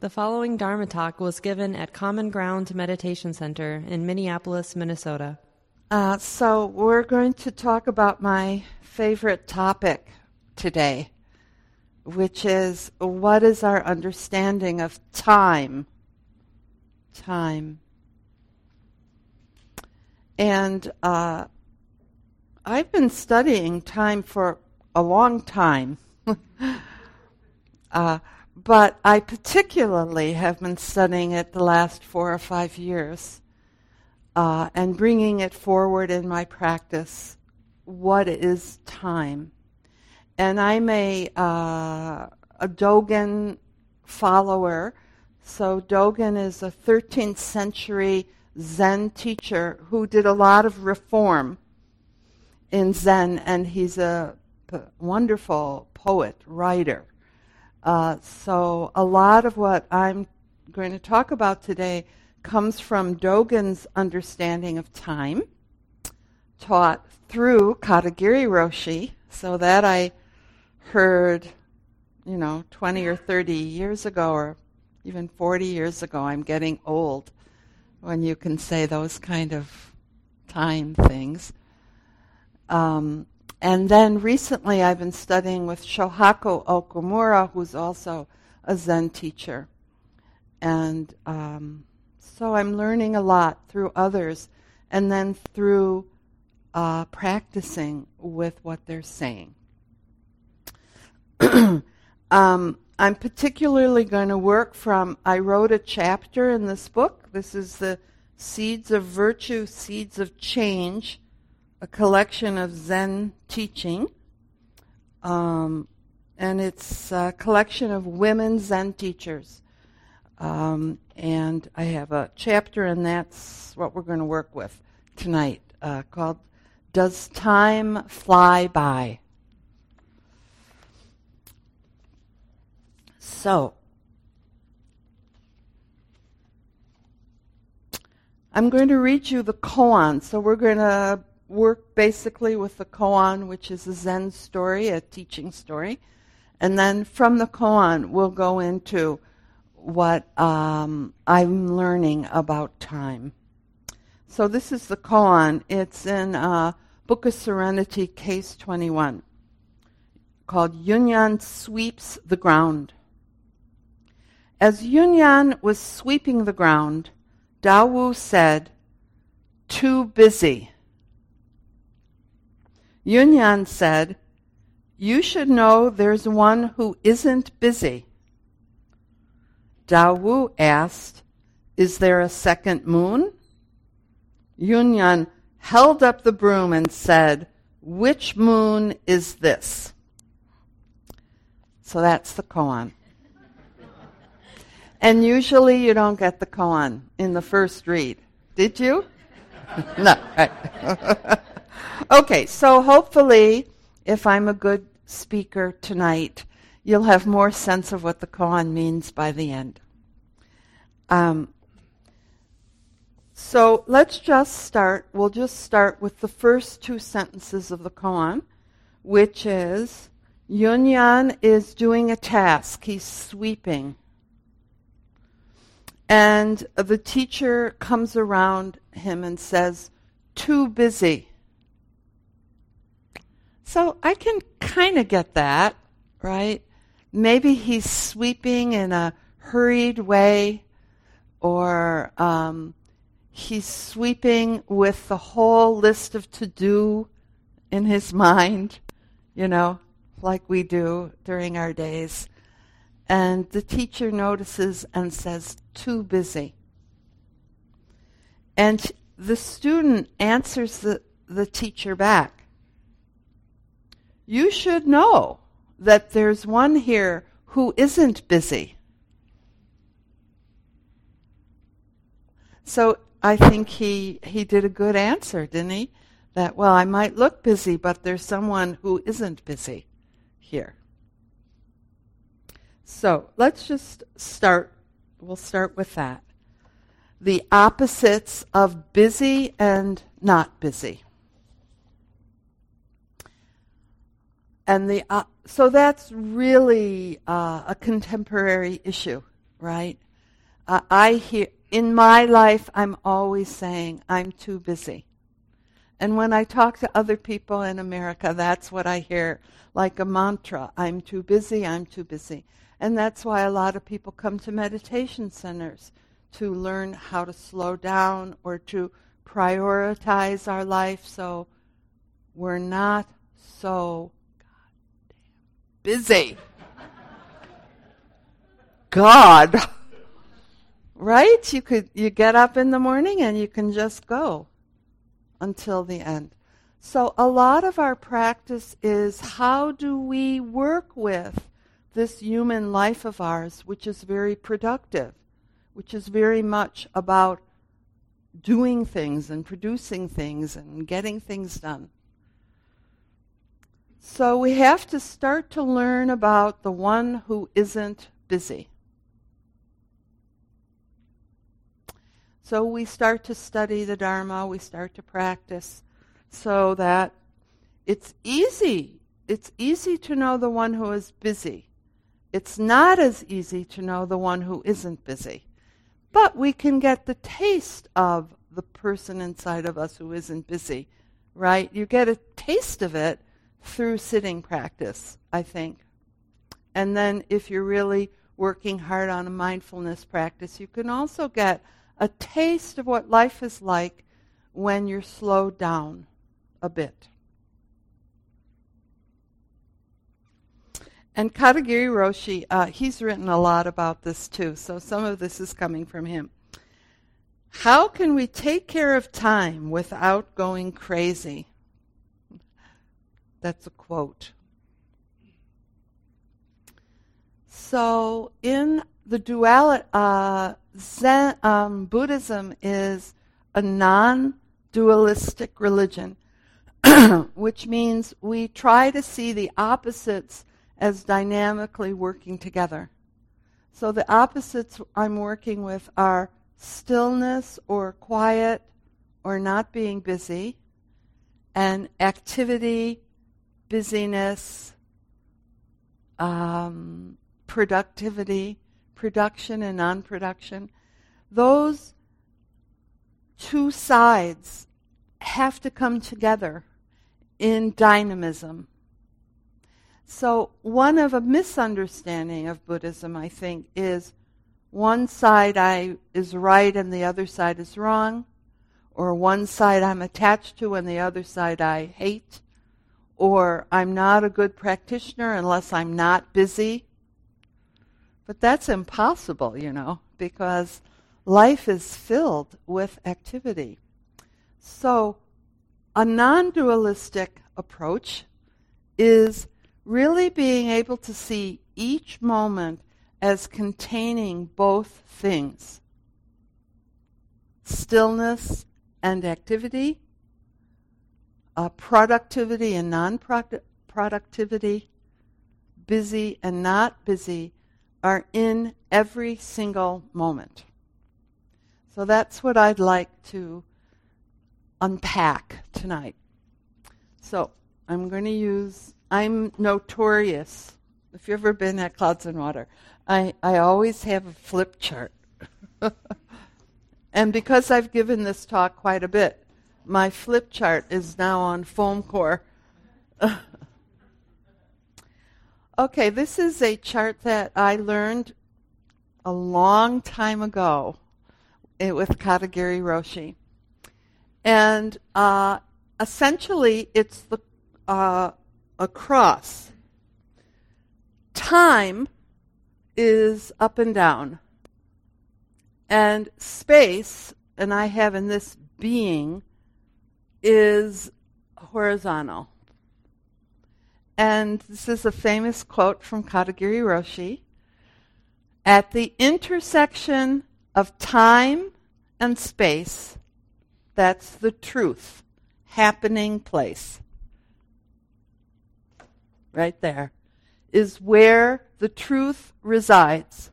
The following Dharma talk was given at Common Ground Meditation Center in Minneapolis, Minnesota. Uh, so, we're going to talk about my favorite topic today, which is what is our understanding of time? Time. And uh, I've been studying time for a long time. uh, but I particularly have been studying it the last four or five years uh, and bringing it forward in my practice. What is time? And I'm a, uh, a Dogen follower. So, Dogen is a 13th century Zen teacher who did a lot of reform in Zen, and he's a wonderful poet, writer. Uh, so, a lot of what I'm going to talk about today comes from Dogen's understanding of time, taught through Katagiri Roshi, so that I heard, you know, 20 or 30 years ago, or even 40 years ago. I'm getting old when you can say those kind of time things. Um, and then recently I've been studying with Shohaku Okumura, who's also a Zen teacher. And um, so I'm learning a lot through others and then through uh, practicing with what they're saying. um, I'm particularly going to work from, I wrote a chapter in this book. This is the Seeds of Virtue, Seeds of Change a collection of Zen teaching. Um, and it's a collection of women Zen teachers. Um, and I have a chapter, and that's what we're going to work with tonight, uh, called Does Time Fly By? So, I'm going to read you the koan. So, we're going to work basically with the koan, which is a Zen story, a teaching story. And then from the koan, we'll go into what um, I'm learning about time. So this is the koan. It's in uh, Book of Serenity, Case 21, called Yunyan Sweeps the Ground. As Yunyan was sweeping the ground, Dawu said, Too busy. Yunyan said, You should know there's one who isn't busy. Dawu asked, Is there a second moon? Yunyan held up the broom and said, Which moon is this? So that's the koan. and usually you don't get the koan in the first read. Did you? no. Okay, so hopefully, if I'm a good speaker tonight, you'll have more sense of what the koan means by the end. Um, so let's just start. We'll just start with the first two sentences of the koan, which is Yunyan is doing a task. He's sweeping. And the teacher comes around him and says, Too busy. So I can kind of get that, right? Maybe he's sweeping in a hurried way, or um, he's sweeping with the whole list of to do in his mind, you know, like we do during our days. And the teacher notices and says, too busy. And the student answers the, the teacher back you should know that there's one here who isn't busy. So I think he, he did a good answer, didn't he? That, well, I might look busy, but there's someone who isn't busy here. So let's just start. We'll start with that. The opposites of busy and not busy. And the uh, so that's really uh, a contemporary issue right? Uh, I hear in my life, I'm always saying I'm too busy. And when I talk to other people in America, that's what I hear like a mantra. I'm too busy, I'm too busy. And that's why a lot of people come to meditation centers to learn how to slow down or to prioritize our life so we're not so busy. God. right? You could you get up in the morning and you can just go until the end. So a lot of our practice is how do we work with this human life of ours which is very productive, which is very much about doing things and producing things and getting things done. So we have to start to learn about the one who isn't busy. So we start to study the Dharma, we start to practice so that it's easy. It's easy to know the one who is busy. It's not as easy to know the one who isn't busy. But we can get the taste of the person inside of us who isn't busy, right? You get a taste of it through sitting practice, I think. And then if you're really working hard on a mindfulness practice, you can also get a taste of what life is like when you're slowed down a bit. And Katagiri Roshi, uh, he's written a lot about this too, so some of this is coming from him. How can we take care of time without going crazy? That's a quote. So, in the duality, uh, Zen, um, Buddhism is a non dualistic religion, which means we try to see the opposites as dynamically working together. So the opposites I'm working with are stillness or quiet or not being busy, and activity, busyness, um, productivity, production and non production, those two sides have to come together in dynamism. So, one of a misunderstanding of Buddhism, I think, is one side I is right and the other side is wrong, or one side I'm attached to and the other side I hate, or I'm not a good practitioner unless I'm not busy. But that's impossible, you know, because life is filled with activity. So, a non dualistic approach is really being able to see each moment as containing both things stillness and activity, uh, productivity and non productivity, busy and not busy, are in every single moment. So that's what I'd like to unpack tonight. So I'm going to use, I'm notorious. If you've ever been at Clouds in Water, I, I always have a flip chart. and because I've given this talk quite a bit, my flip chart is now on foam core. Okay, this is a chart that I learned a long time ago eh, with Katagiri Roshi. And uh, essentially, it's the uh, a cross. Time is up and down. And space, and I have in this being, is horizontal. And this is a famous quote from Katagiri Roshi. At the intersection of time and space, that's the truth, happening place. Right there is where the truth resides.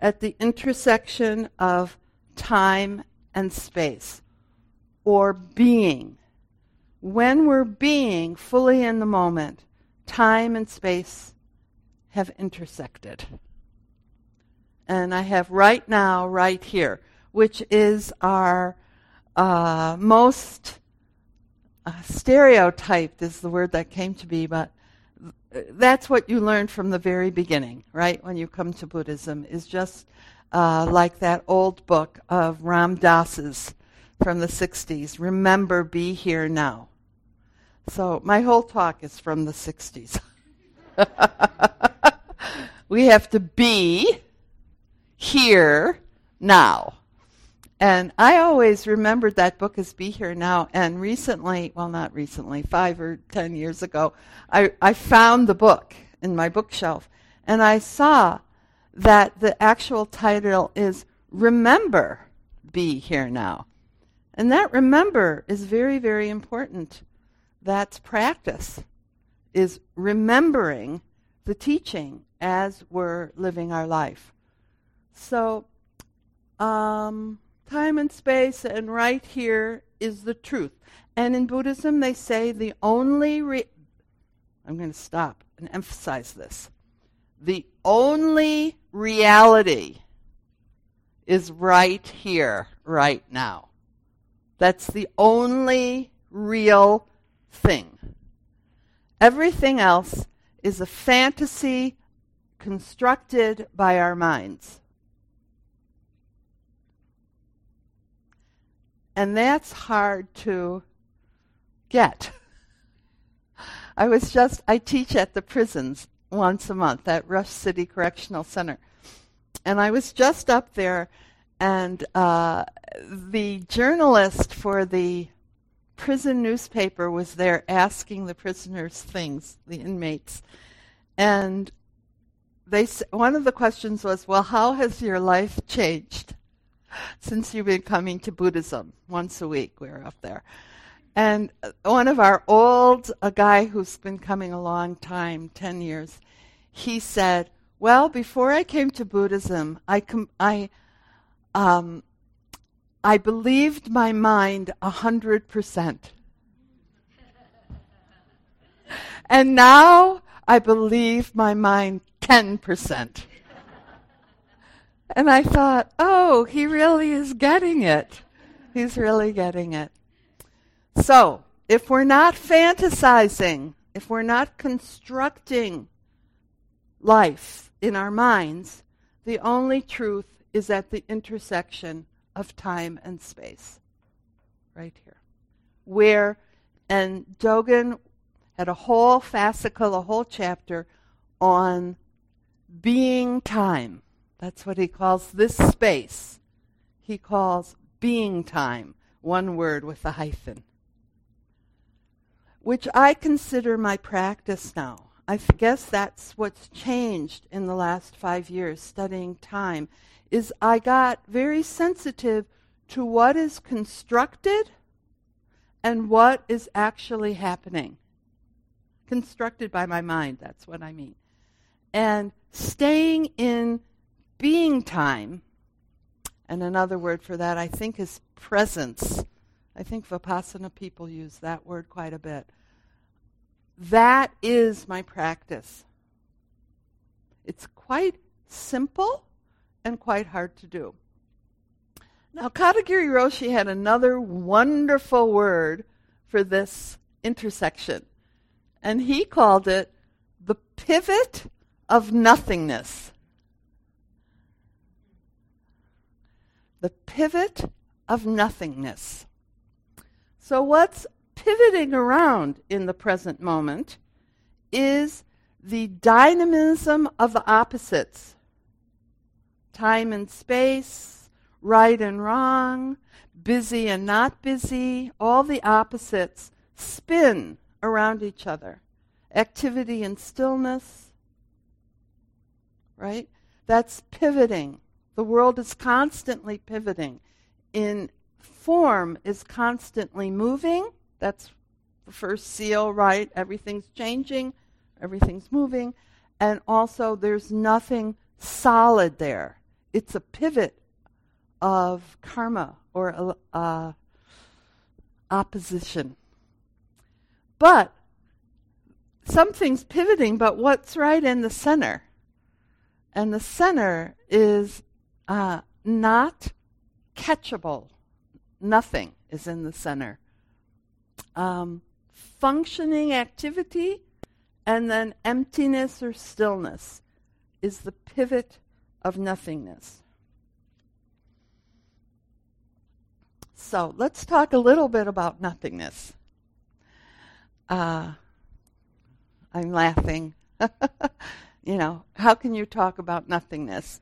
At the intersection of time and space, or being when we're being fully in the moment, time and space have intersected. and I have right now, right here, which is our uh, most uh, stereotyped is the word that came to be, but that's what you learned from the very beginning, right? When you come to Buddhism, is just uh, like that old book of Ram Dass's from the 60s. Remember, be here now. So my whole talk is from the 60s. we have to be here now. And I always remembered that book as Be Here Now. And recently, well, not recently, five or ten years ago, I, I found the book in my bookshelf. And I saw that the actual title is Remember Be Here Now. And that remember is very, very important. That's practice, is remembering the teaching as we're living our life. So, um, time and space, and right here is the truth. And in Buddhism, they say the only. Re- I'm going to stop and emphasize this. The only reality is right here, right now. That's the only real thing. Everything else is a fantasy constructed by our minds. And that's hard to get. I was just, I teach at the prisons once a month at Rush City Correctional Center. And I was just up there, and uh, the journalist for the prison newspaper was there asking the prisoners things, the inmates. And they one of the questions was, "Well, how has your life changed since you've been coming to Buddhism once a week?" We were up there, and one of our old, a guy who's been coming a long time, ten years, he said, "Well, before I came to Buddhism, I com- I um, I believed my mind a hundred percent." And now I believe my mind 10%. and I thought, oh, he really is getting it. He's really getting it. So, if we're not fantasizing, if we're not constructing life in our minds, the only truth is at the intersection of time and space. Right here. Where, and Dogen had a whole fascicle, a whole chapter on being time. That's what he calls this space. He calls being time, one word with a hyphen, which I consider my practice now. I guess that's what's changed in the last five years studying time is I got very sensitive to what is constructed and what is actually happening. Constructed by my mind, that's what I mean and staying in being time. And another word for that, I think, is presence. I think Vipassana people use that word quite a bit. That is my practice. It's quite simple and quite hard to do. Now, Katagiri Roshi had another wonderful word for this intersection, and he called it the pivot of nothingness. The pivot of nothingness. So, what's pivoting around in the present moment is the dynamism of the opposites time and space, right and wrong, busy and not busy, all the opposites spin around each other. Activity and stillness, right? That's pivoting. The world is constantly pivoting. In form is constantly moving. That's the first seal, right? Everything's changing, everything's moving. And also, there's nothing solid there. It's a pivot of karma or uh, opposition. But something's pivoting, but what's right in the center? And the center is uh, not catchable. Nothing is in the center. Um, functioning activity and then emptiness or stillness is the pivot of nothingness. So let's talk a little bit about nothingness. Uh, I'm laughing. you know, how can you talk about nothingness?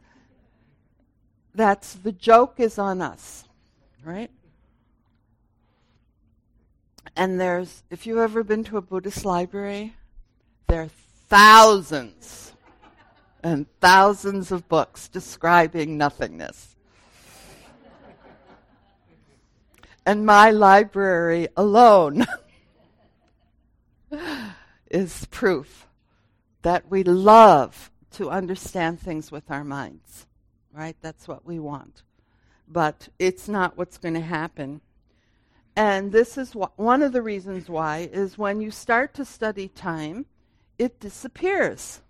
That's the joke is on us, right? And there's, if you've ever been to a Buddhist library, there are thousands and thousands of books describing nothingness. and my library alone is proof that we love to understand things with our minds, right? That's what we want. But it's not what's going to happen. And this is wh- one of the reasons why is when you start to study time, it disappears.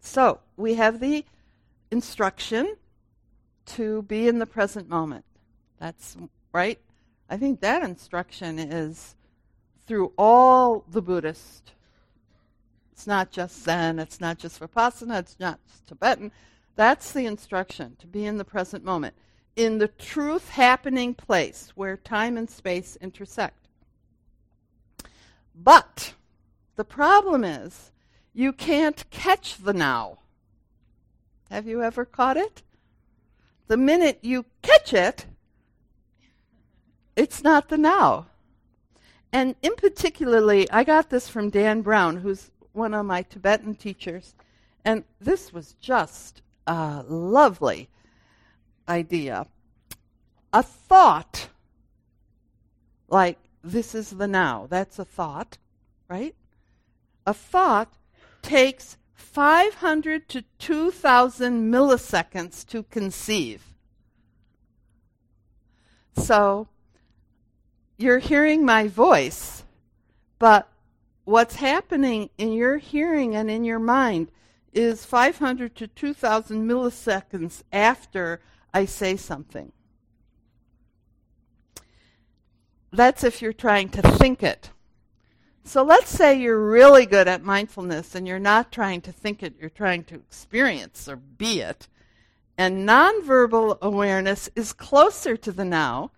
So we have the instruction to be in the present moment. That's right. I think that instruction is through all the Buddhist. It's not just Zen, it's not just Vipassana, it's not just Tibetan. That's the instruction to be in the present moment, in the truth happening place where time and space intersect. But the problem is you can't catch the now. Have you ever caught it? The minute you catch it, it's not the now. And in particularly, I got this from Dan Brown, who's one of my Tibetan teachers, and this was just a lovely idea. A thought, like this is the now, that's a thought, right? A thought takes 500 to 2,000 milliseconds to conceive. So you're hearing my voice, but what's happening in your hearing and in your mind is 500 to 2,000 milliseconds after I say something. That's if you're trying to think it. So let's say you're really good at mindfulness and you're not trying to think it, you're trying to experience or be it. And nonverbal awareness is closer to the now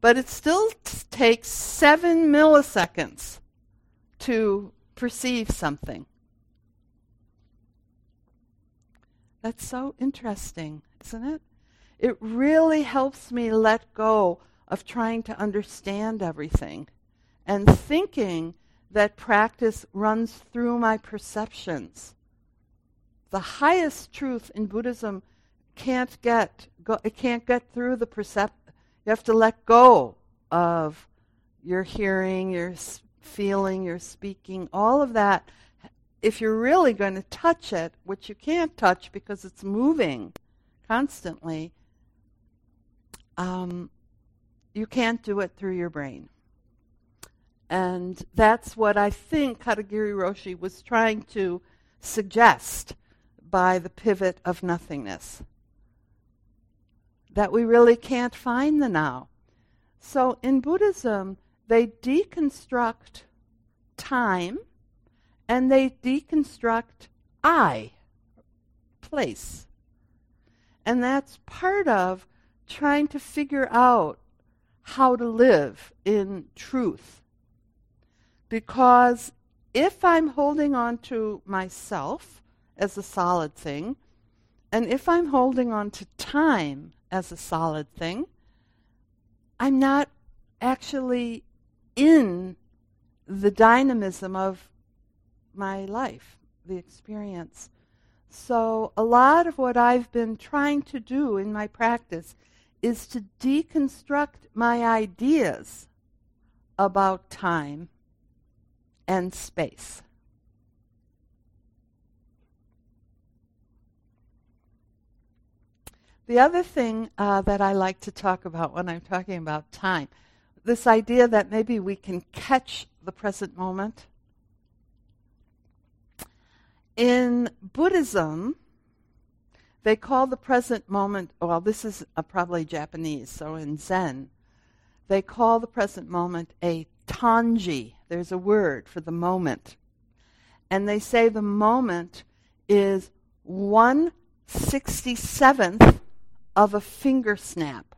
but it still t- takes seven milliseconds to perceive something. That's so interesting, isn't it? It really helps me let go of trying to understand everything and thinking that practice runs through my perceptions. The highest truth in Buddhism can't get go, it can't get through the percept. you have to let go of your hearing, your feeling, your speaking, all of that. If you're really going to touch it, which you can't touch because it's moving constantly, um, you can't do it through your brain. And that's what I think Katagiri Roshi was trying to suggest by the pivot of nothingness that we really can't find the now. So in Buddhism, they deconstruct time and they deconstruct I, place. And that's part of trying to figure out how to live in truth. Because if I'm holding on to myself as a solid thing, and if I'm holding on to time as a solid thing. I'm not actually in the dynamism of my life, the experience. So, a lot of what I've been trying to do in my practice is to deconstruct my ideas about time and space. The other thing uh, that I like to talk about when I'm talking about time, this idea that maybe we can catch the present moment. In Buddhism, They call the present moment, well, this is uh, probably Japanese, so in Zen, they call the present moment a tanji. There's a word for the moment. And they say the moment is 167th of a finger snap.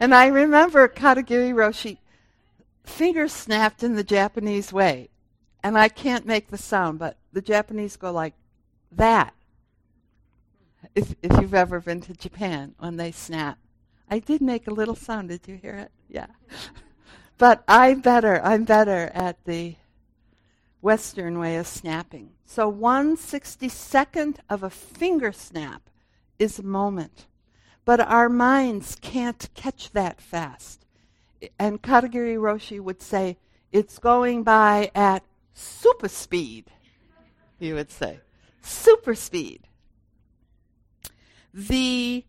and I remember Katagiri Roshi finger snapped in the Japanese way. And I can't make the sound, but the Japanese go like that. If, if you've ever been to Japan when they snap. I did make a little sound. Did you hear it? Yeah. but I'm better. I'm better at the Western way of snapping. So one sixty second of a finger snap is a moment. But our minds can't catch that fast. And Katagiri Roshi would say, it's going by at super speed, he would say. Super speed. The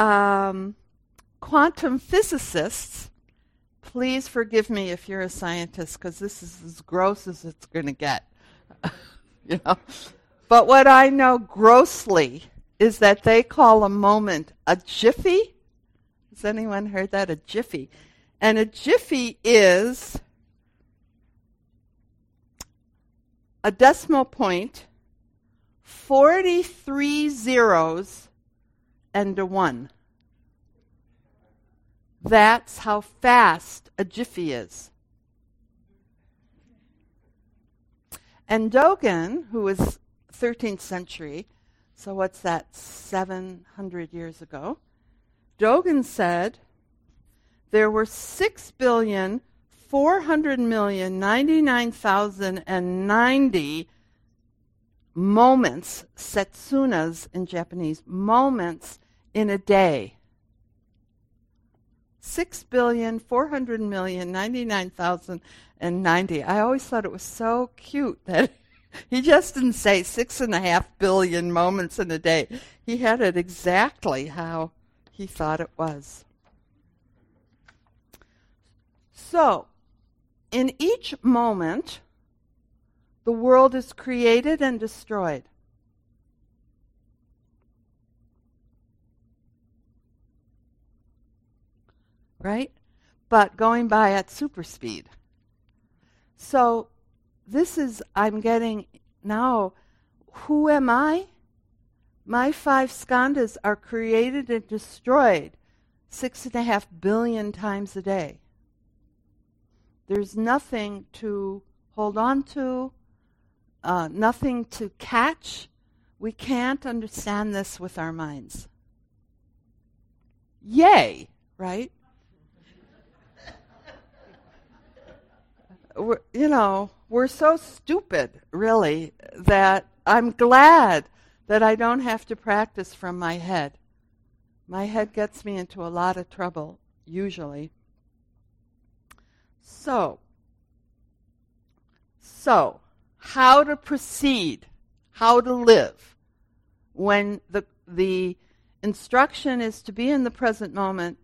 um, quantum physicists, please forgive me if you're a scientist, because this is as gross as it's going to get. you know? But what I know grossly is that they call a moment a jiffy. Has anyone heard that? A jiffy. And a jiffy is a decimal point, 43 zeros, and a 1. That's how fast a jiffy is. And Dogen, who was 13th century, so what's that, 700 years ago? Dogen said there were 6 billion 400,099,090 moments, setsunas in Japanese, moments in a day. Six billion four hundred million ninety nine thousand and ninety. I always thought it was so cute that he just didn't say six and a half billion moments in a day. He had it exactly how he thought it was. So, in each moment, the world is created and destroyed. Right? But going by at super speed. So, this is, I'm getting now, who am I? My five skandhas are created and destroyed six and a half billion times a day. There's nothing to hold on to, uh, nothing to catch. We can't understand this with our minds. Yay, right? we're, you know, we're so stupid, really, that I'm glad that I don't have to practice from my head. My head gets me into a lot of trouble, usually. So, so, how to proceed, how to live when the, the instruction is to be in the present moment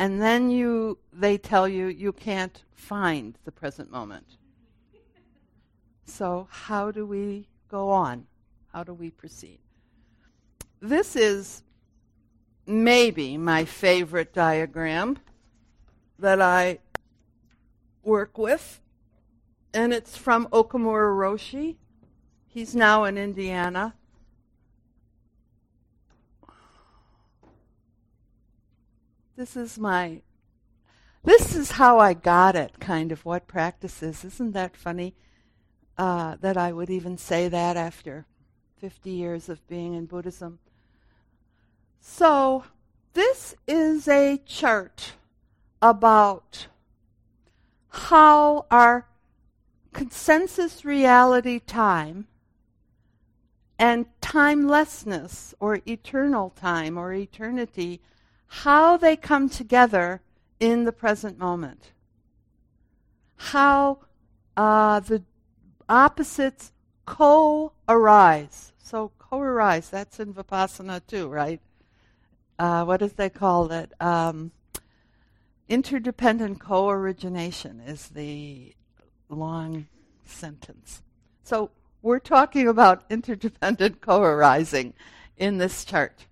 and then you they tell you you can't find the present moment. So, how do we go on? How do we proceed? This is maybe my favorite diagram that I work with, and it's from Okumura Roshi. He's now in Indiana. This is my this is how I got it, kind of what practice is. Isn't that funny uh, that I would even say that after 50 years of being in Buddhism? So, this is a chart about how our consensus reality time and timelessness or eternal time or eternity, how they come together in the present moment. How uh, the opposites co arise. So, co arise, that's in Vipassana too, right? Uh, what does they call it? Um, Interdependent co origination is the long sentence. So, We're talking about interdependent co arising in this chart.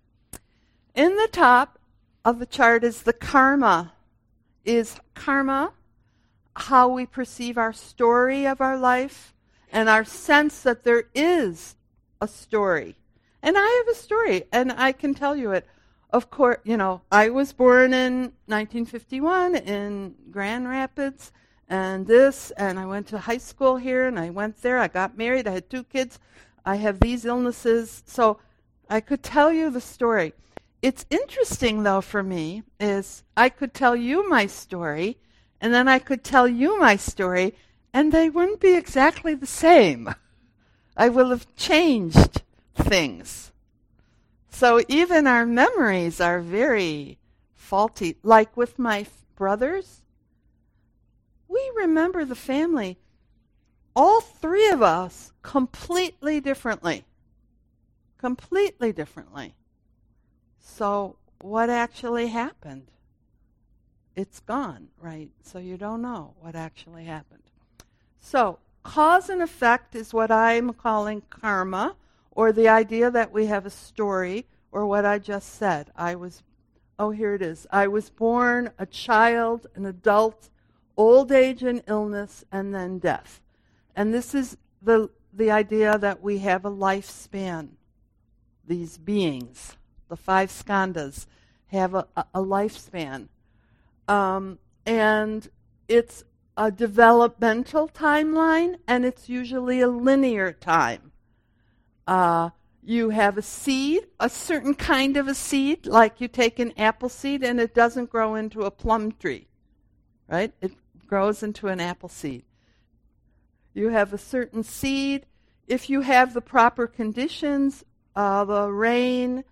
In the top of the chart is the karma. Is karma how we perceive our story of our life and our sense that there is a story? And I have a story, and I can tell you it. Of course, you know, I was born in 1951 in Grand Rapids and this, and I went to high school here, and I went there. I got married. I had two kids. I have these illnesses. So I could tell you the story. It's interesting, though, for me, is I could tell you my story, and then I could tell you my story, and they wouldn't be exactly the same. I will have changed things. So even our memories are very faulty. Like with my brothers, we remember the family, all three of us, completely differently. Completely differently. So, what actually happened? It's gone, right? So, you don't know what actually happened. So, cause and effect is what I'm calling karma, or the idea that we have a story, or what I just said. I was, oh, here it is. I was born a child, an adult, old age and illness, and then death. And this is the, the idea that we have a lifespan. These beings, the five skandhas, have a, a lifespan. Um, and it's a developmental timeline, and it's usually a linear time. Uh, you have a seed, a certain kind of a seed, like you take an apple seed and it doesn't grow into a plum tree, right? It grows into an apple seed. You have a certain seed. If you have the proper conditions, uh, the rain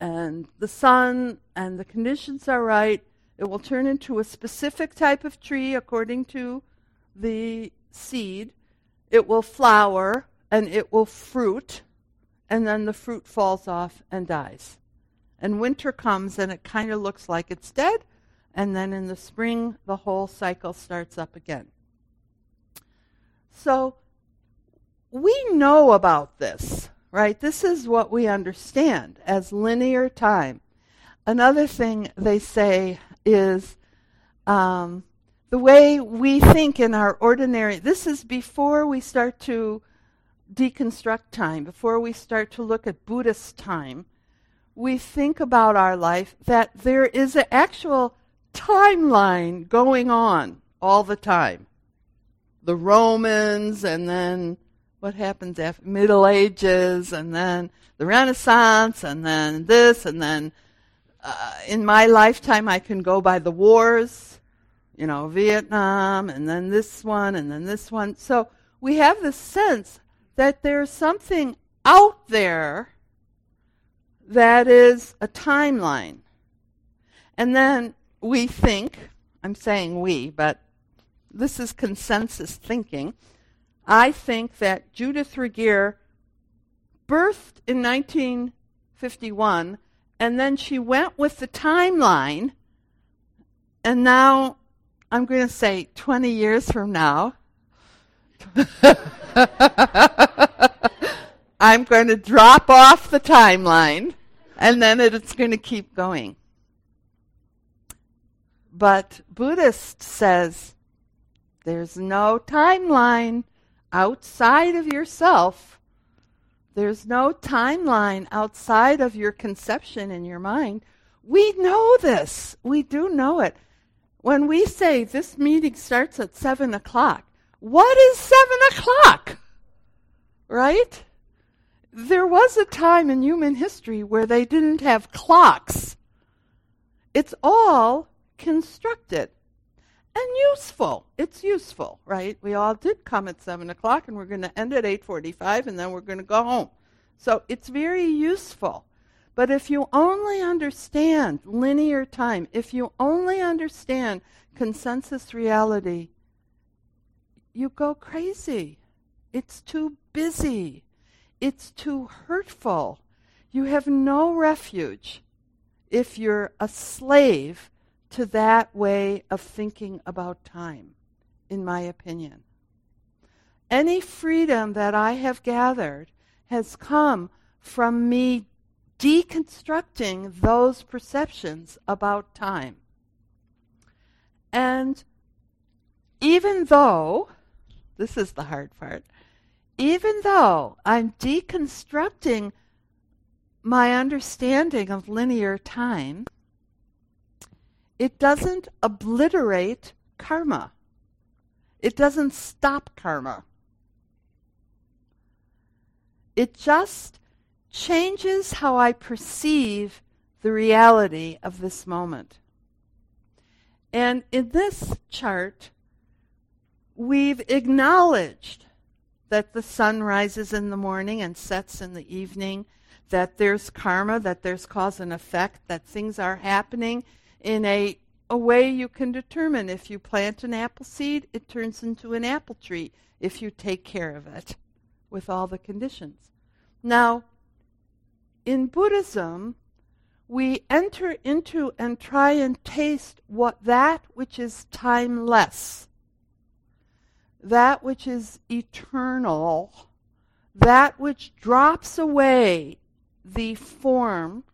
and the sun, and the conditions are right, it will turn into a specific type of tree according to the seed. It will flower and it will fruit, and then the fruit falls off and dies. And winter comes and it kind of looks like it's dead, and then in the spring, the whole cycle starts up again. So we know about this, right? This is what we understand as linear time. Another thing they say is um, the way we think in our ordinary, this is before we start to deconstruct time, before we start to look at Buddhist time, we think about our life that there is an actual timeline going on all the time. The Romans, and then what happens after Middle Ages, and then the Renaissance, and then this, and then uh, in my lifetime, I can go by the wars, you know, Vietnam, and then this one, and then this one. So we have this sense that there's something out there that is a timeline. And then we think, I'm saying we, but this is consensus thinking. I think that Judith Ragir birthed in 1951, and then she went with the timeline, and now I'm going to say 20 years from now, I'm going to drop off the timeline, and then it's going to keep going. But Buddhist says there's no timeline outside of yourself. There's no timeline outside of your conception in your mind. We know this. We do know it. When we say this meeting starts at 7 o'clock, what is 7 o'clock? Right? There was a time in human history where they didn't have clocks. It's all constructed and useful. It's useful, right? We all did come at seven o'clock, and we're going to end at eight forty-five, and then we're going to go home. So it's very useful. But if you only understand linear time, if you only understand consensus reality, you go crazy. It's too busy. It's too hurtful. You have no refuge if you're a slave to that way of thinking about time, in my opinion. Any freedom that I have gathered has come from me deconstructing those perceptions about time. And even though, this is the hard part, even though I'm deconstructing my understanding of linear time, it doesn't obliterate karma. It doesn't stop karma. It just changes how I perceive the reality of this moment. And in this chart, we've acknowledged that the sun rises in the morning and sets in the evening, that there's karma, that there's cause and effect, that things are happening in a, a way you can determine. If you plant an apple seed, it turns into an apple tree if you take care of it with all the conditions. Now, in Buddhism, we enter into and try and taste what that which is timeless, that which is eternal, that which drops away the form,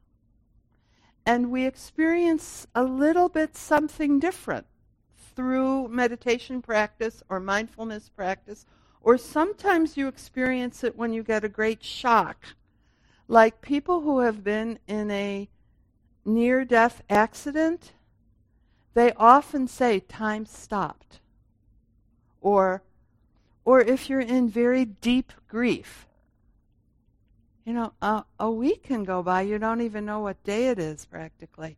and we experience a little bit something different through meditation practice or mindfulness practice, or sometimes you experience it when you get a great shock like people who have been in a near death accident, they often say time stopped. Or, or if you're in very deep grief, you know, a, a week can go by, you don't even know what day it is practically.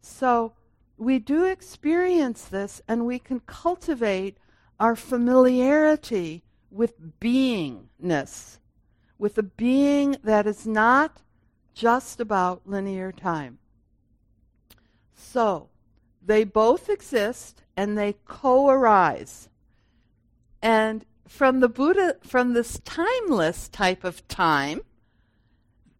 So we do experience this, and we can cultivate our familiarity with beingness with a being that is not just about linear time. So, they both exist and they co arise. And from the Buddha, from this timeless type of time,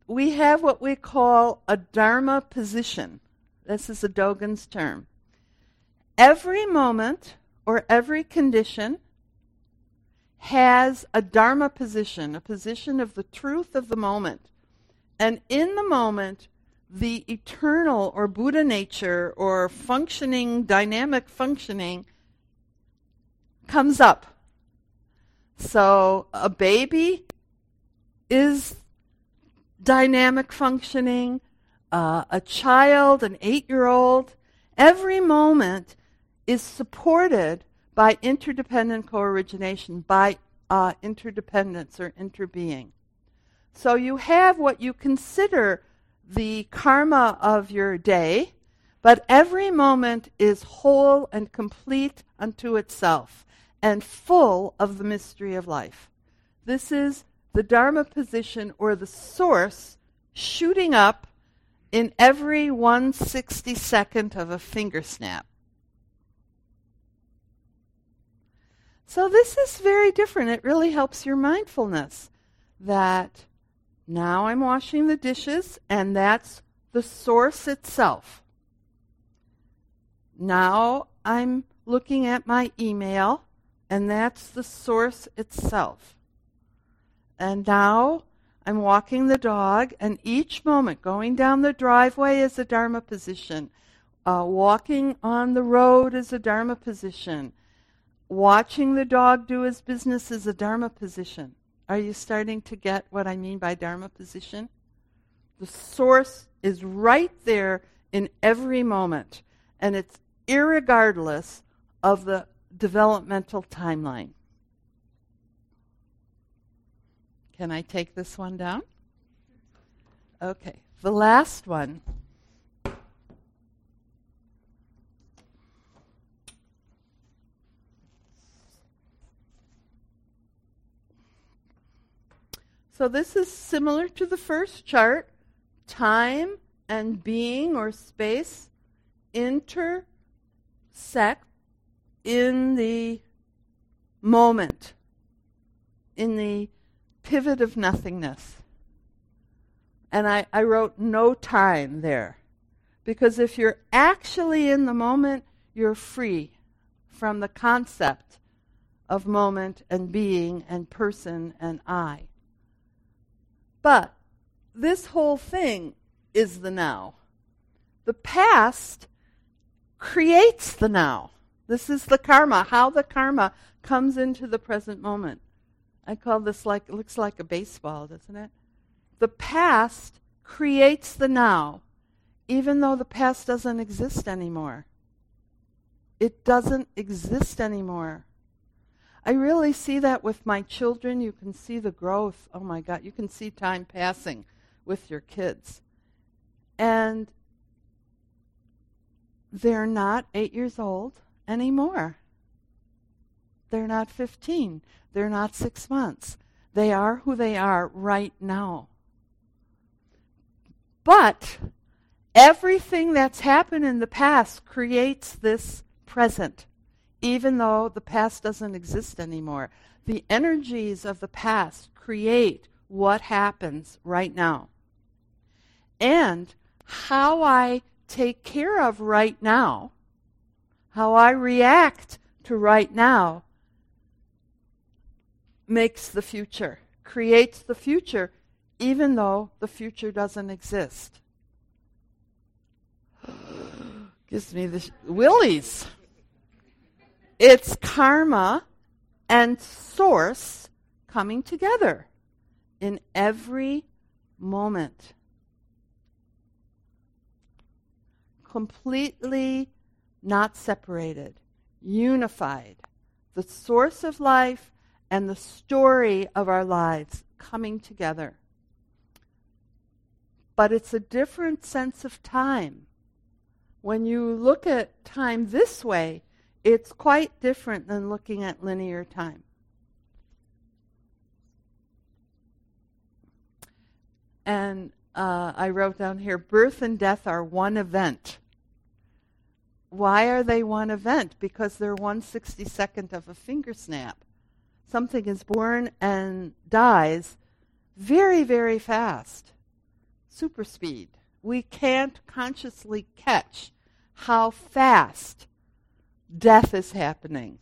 we have what we call a Dharma position. This is a Dogen's term. Every moment or every condition has a Dharma position, a position of the truth of the moment. And in the moment, the eternal or Buddha nature or functioning, dynamic functioning comes up. So a baby is dynamic functioning, uh, a child, an eight year old, every moment is supported by interdependent co-origination, by uh, interdependence or interbeing. So you have what you consider the karma of your day, but every moment is whole and complete unto itself and full of the mystery of life. This is the Dharma position or the source shooting up in every 162nd of a finger snap. So this is very different. It really helps your mindfulness that now I'm washing the dishes and that's the source itself. Now I'm looking at my email and that's the source itself. And now I'm walking the dog, and each moment going down the driveway is a Dharma position. Uh, walking on the road is a Dharma position watching the dog do his business is a Dharma position. Are you starting to get what I mean by Dharma position? The source is right there in every moment, and it's irregardless of the developmental timeline. Can I take this one down? Okay. The last one So this is similar to the first chart. Time and being or space intersect in the moment, in the pivot of nothingness. And I, I wrote no time there. Because if you're actually in the moment, you're free from the concept of moment and being and person and I. But this whole thing is the now. The past creates the now. This is the karma, how the karma comes into the present moment. I call this like, it looks like a baseball, doesn't it? The past creates the now, even though the past doesn't exist anymore. It doesn't exist anymore. I really see that with my children. You can see the growth. Oh my God, you can see time passing with your kids. And they're not eight years old anymore. They're not 15. They're not six months. They are who they are right now. But everything that's happened in the past creates this present, even though the past doesn't exist anymore. The energies of the past create what happens right now. And how I take care of right now, how I react to right now, makes the future, creates the future, even though the future doesn't exist. Gives me the sh- willies. It's karma and source coming together in every moment. Completely not separated, unified. The source of life and the story of our lives coming together. But it's a different sense of time. When you look at time this way, it's quite different than looking at linear time. And uh, I wrote down here birth and death are one event. Why are they one event? Because they're 162nd of a finger snap. Something is born and dies very, very fast. Super speed. We can't consciously catch how fast death is happening.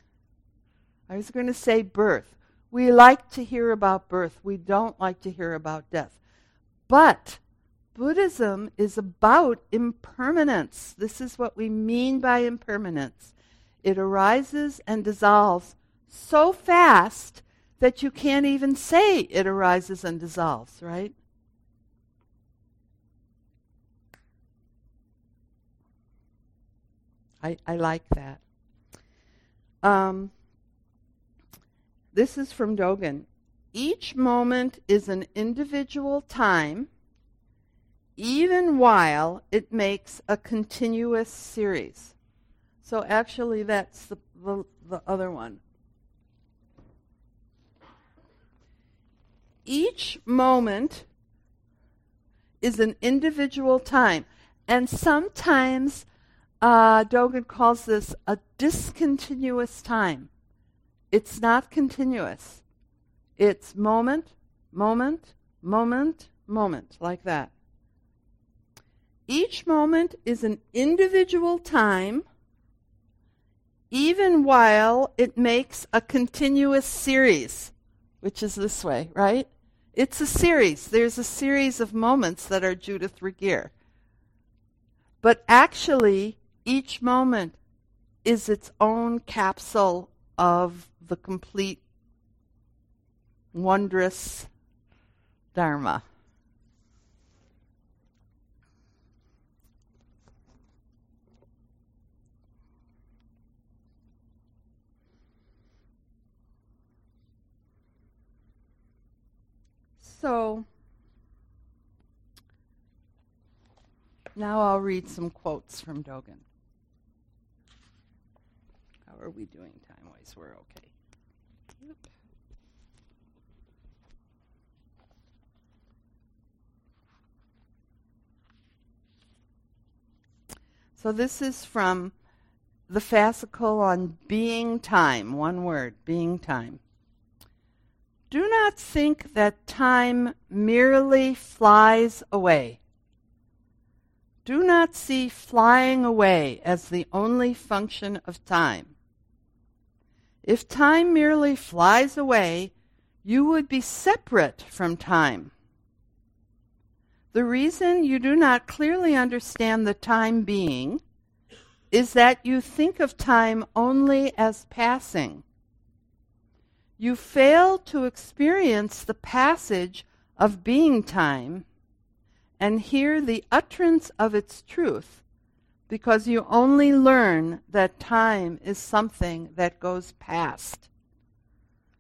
I was going to say birth. We like to hear about birth. We don't like to hear about death. But Buddhism is about impermanence. This is what we mean by impermanence. It arises and dissolves so fast that you can't even say it arises and dissolves, right? I, I like that. Um, this is from Dogen. Each moment is an individual time, even while it makes a continuous series. So actually, that's the, the, the other one. Each moment is an individual time. And sometimes uh, Dogen calls this a discontinuous time. It's not continuous. It's moment, moment, moment, moment, like that. Each moment is an individual time, even while it makes a continuous series, which is this way, right? It's a series. There's a series of moments that are Judith Ragir. But actually, each moment is its own capsule of the complete wondrous Dharma. So, now I'll read some quotes from Dogen. How are we doing time wise? We're okay. Yep. So this is from the fascicle on being time, one word, being time. Do not think that time merely flies away. Do not see flying away as the only function of time. If time merely flies away, you would be separate from time. The reason you do not clearly understand the time being is that you think of time only as passing. You fail to experience the passage of being time and hear the utterance of its truth because you only learn that time is something that goes past.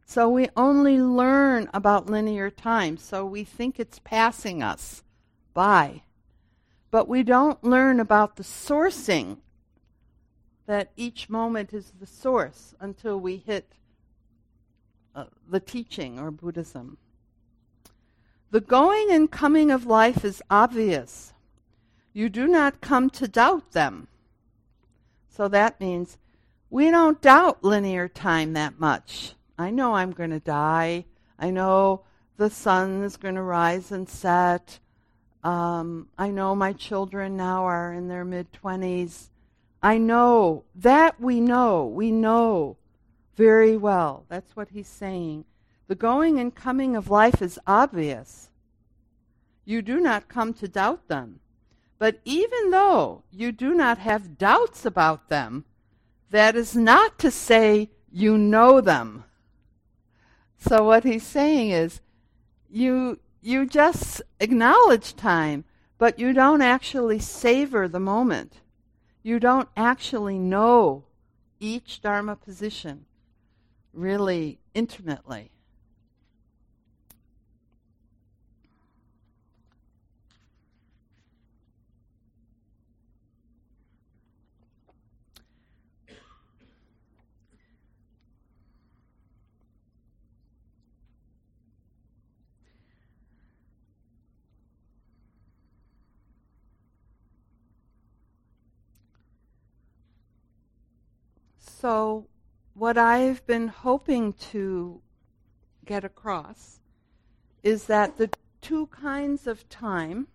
So we only learn about linear time, so we think it's passing us by. But we don't learn about the sourcing, that each moment is the source until we hit uh, the teaching or Buddhism. The going and coming of life is obvious. You do not come to doubt them. So that means we don't doubt linear time that much. I know I'm going to die. I know the sun is going to rise and set. Um, I know my children now are in their mid 20s. I know that we know. We know very well. That's what he's saying. The going and coming of life is obvious. You do not come to doubt them. But even though you do not have doubts about them, that is not to say you know them. So what he's saying is you you just acknowledge time, but you don't actually savor the moment. You don't actually know each dharma position really intimately. So, what I've been hoping to get across is that the two kinds of time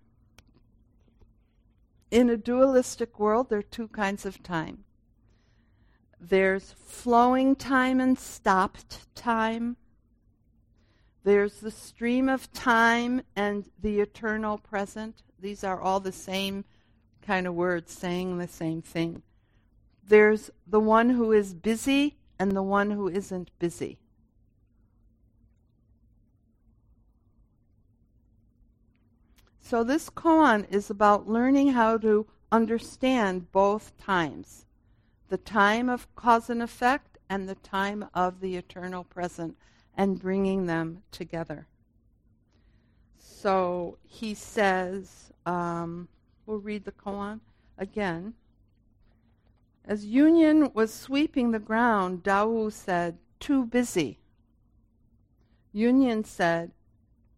in a dualistic world, there are two kinds of time. There's flowing time and stopped time. There's the stream of time and the eternal present. These are all the same kind of words saying the same thing there's the one who is busy and the one who isn't busy. So this koan is about learning how to understand both times the time of cause and effect and the time of the eternal present and bringing them together. So he says, um, we'll read the koan again. As Yunyan was sweeping the ground, Dawu said, Too busy. Yunyan said,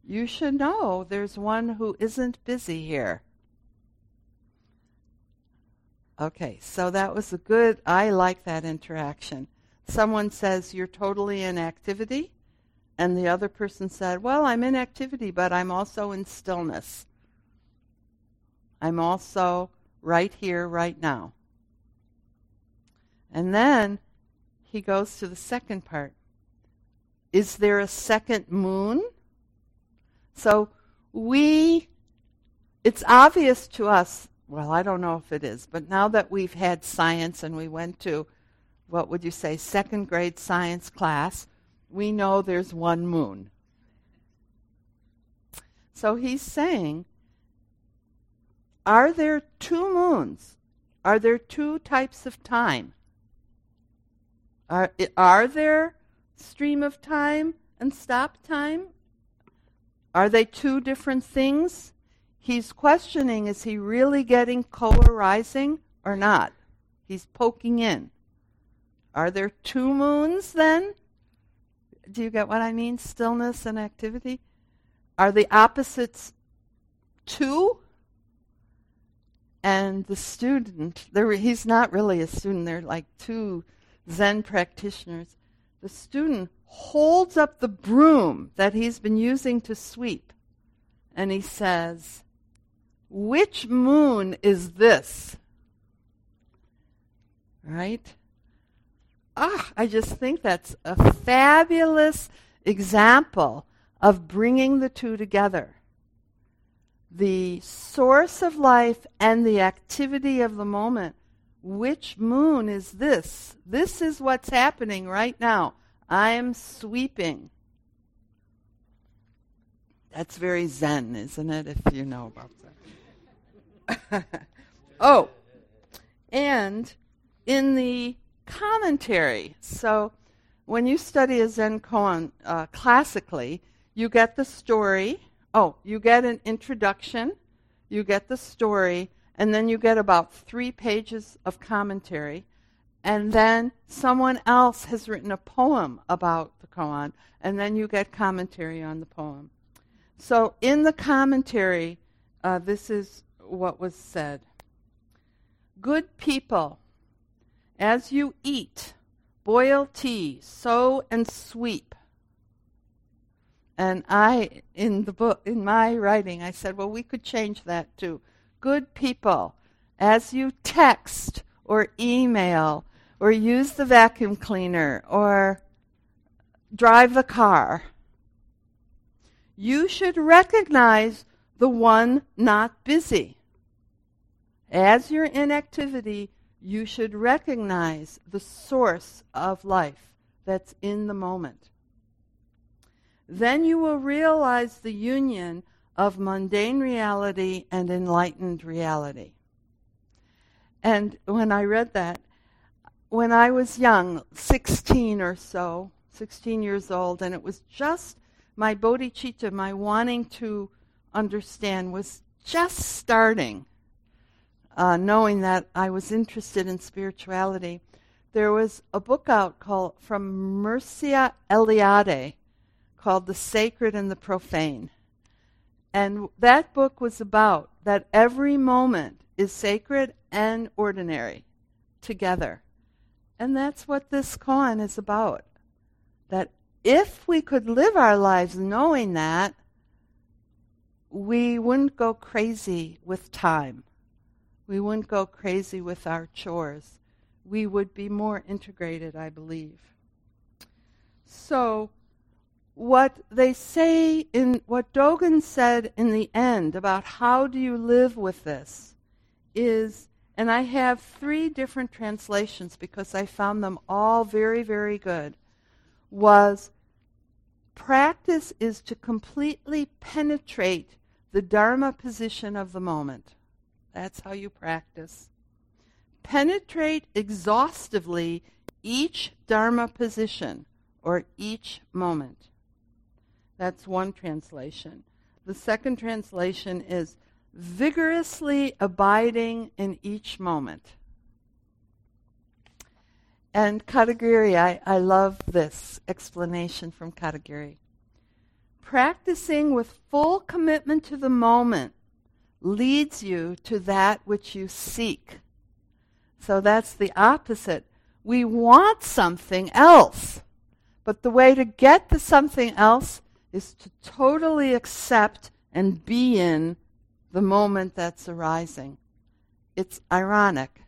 You should know there's one who isn't busy here. Okay, so that was a good, I like that interaction. Someone says, You're totally in activity. And the other person said, Well, I'm in activity, but I'm also in stillness. I'm also right here, right now. And then he goes to the second part. Is there a second moon? So we, it's obvious to us, well, I don't know if it is, but now that we've had science and we went to, what would you say, second grade science class, we know there's one moon. So he's saying, are there two moons? Are there two types of time? Are, are there stream of time and stop time? Are they two different things? He's questioning is he really getting co arising or not? He's poking in. Are there two moons then? Do you get what I mean? Stillness and activity? Are the opposites two? And the student, he's not really a student, they're like two Zen practitioners, the student holds up the broom that he's been using to sweep and he says, Which moon is this? Right? ah, I just think that's a fabulous example of bringing the two together. The source of life and the activity of the moment. Which moon is this? This is what's happening right now. I am sweeping. That's very Zen, isn't it, if you know about that? oh, and in the commentary, so when you study a Zen koan uh, classically, you get the story. Oh, you get an introduction, you get the story, and then you get about three pages of commentary. And then someone else has written a poem about the koan, and then you get commentary on the poem. So in the commentary, uh, this is what was said Good people, as you eat, boil tea, sow and sweep. And I, in the book, in my writing, I said, well, we could change that to good people, as you text or email or use the vacuum cleaner or drive the car, you should recognize the one not busy. As you're in activity, you should recognize the source of life that's in the moment. Then you will realize the union of mundane reality and enlightened reality. And when I read that, when I was young, 16 or so, 16 years old, and it was just my bodhicitta, my wanting to understand, was just starting uh, knowing that I was interested in spirituality, there was a book out called from Mircea Eliade called The Sacred and the Profane. And that book was about that every moment is sacred and ordinary together. And that's what this koan is about. That if we could live our lives knowing that, we wouldn't go crazy with time. We wouldn't go crazy with our chores. We would be more integrated, I believe. So, what they say in what Dogen said in the end about how do you live with this is, and I have three different translations because I found them all very, very good, was practice is to completely penetrate the Dharma position of the moment. That's how you practice. Penetrate exhaustively each Dharma position or each moment. That's one translation. The second translation is vigorously abiding in each moment. And Katagiri, I, I love this explanation from Katagiri. Practicing with full commitment to the moment leads you to that which you seek. So that's the opposite. We want something else. But the way to get to something else is to totally accept and be in the moment that's arising. It's ironic.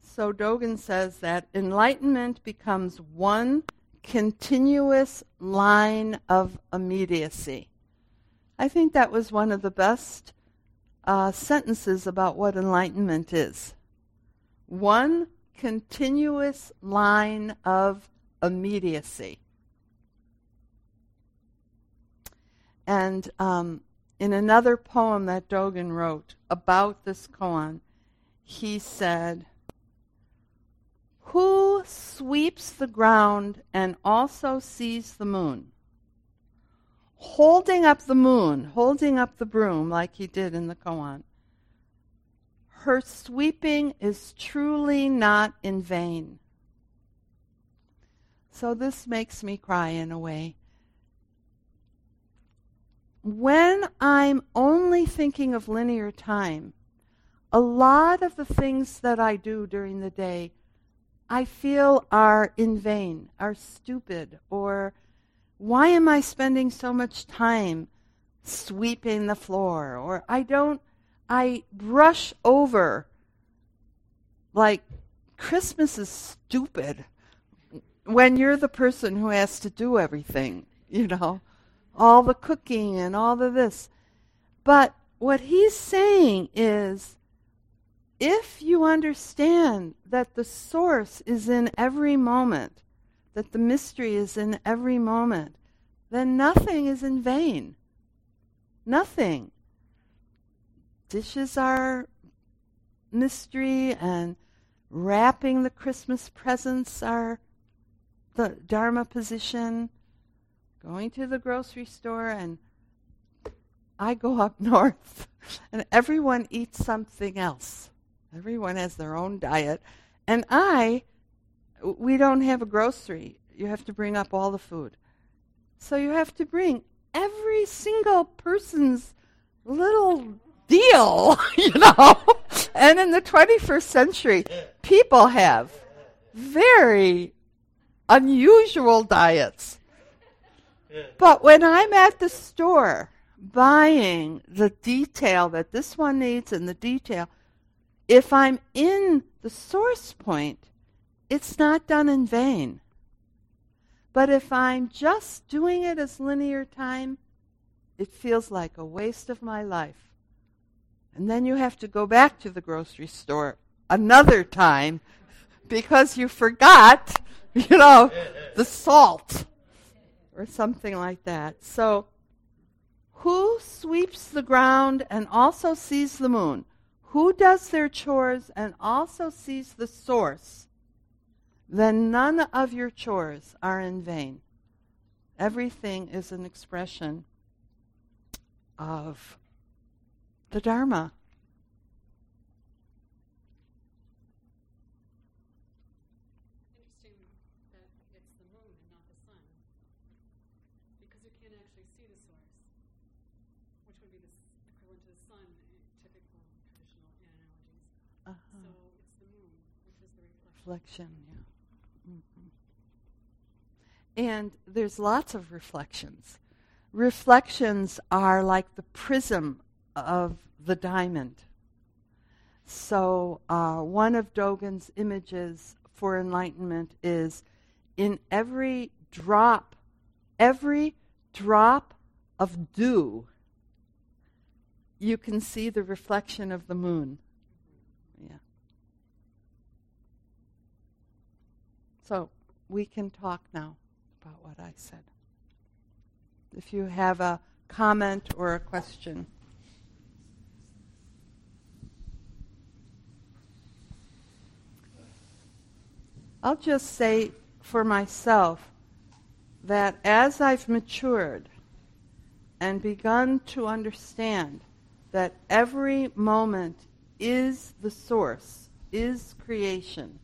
So Dogen says that enlightenment becomes one continuous line of immediacy. I think that was one of the best uh, sentences about what enlightenment is. One continuous line of immediacy. And um, in another poem that Dogen wrote about this koan, he said, Who sweeps the ground and also sees the moon? holding up the moon, holding up the broom like he did in the koan. Her sweeping is truly not in vain. So this makes me cry in a way. When I'm only thinking of linear time, a lot of the things that I do during the day I feel are in vain, are stupid, or why am I spending so much time sweeping the floor? Or I don't, I brush over like Christmas is stupid when you're the person who has to do everything, you know, all the cooking and all of this. But what he's saying is if you understand that the source is in every moment, that the mystery is in every moment, then nothing is in vain. Nothing. Dishes are mystery, and wrapping the Christmas presents are the Dharma position. Going to the grocery store, and I go up north, and everyone eats something else. Everyone has their own diet. And I, we don't have a grocery. You have to bring up all the food. So you have to bring every single person's little deal, you know. and in the 21st century, people have very unusual diets. But when I'm at the store buying the detail that this one needs and the detail, if I'm in the source point, it's not done in vain. But if I'm just doing it as linear time, it feels like a waste of my life. And then you have to go back to the grocery store another time because you forgot, you know, the salt or something like that. So, who sweeps the ground and also sees the moon? Who does their chores and also sees the source? then none of your chores are in vain. Everything is an expression of the Dharma. Interesting that it's the moon and not the sun, because you can't actually see the source, which would be the equivalent to the sun in typical traditional analogies. Uh-huh. So it's the moon, which is the reflection. yeah. And there's lots of reflections. Reflections are like the prism of the diamond. So, uh, one of Dogen's images for enlightenment is in every drop, every drop of dew, you can see the reflection of the moon. So, we can talk now about what I said. If you have a comment or a question. I'll just say for myself that as I've matured and begun to understand that every moment is the source, is creation,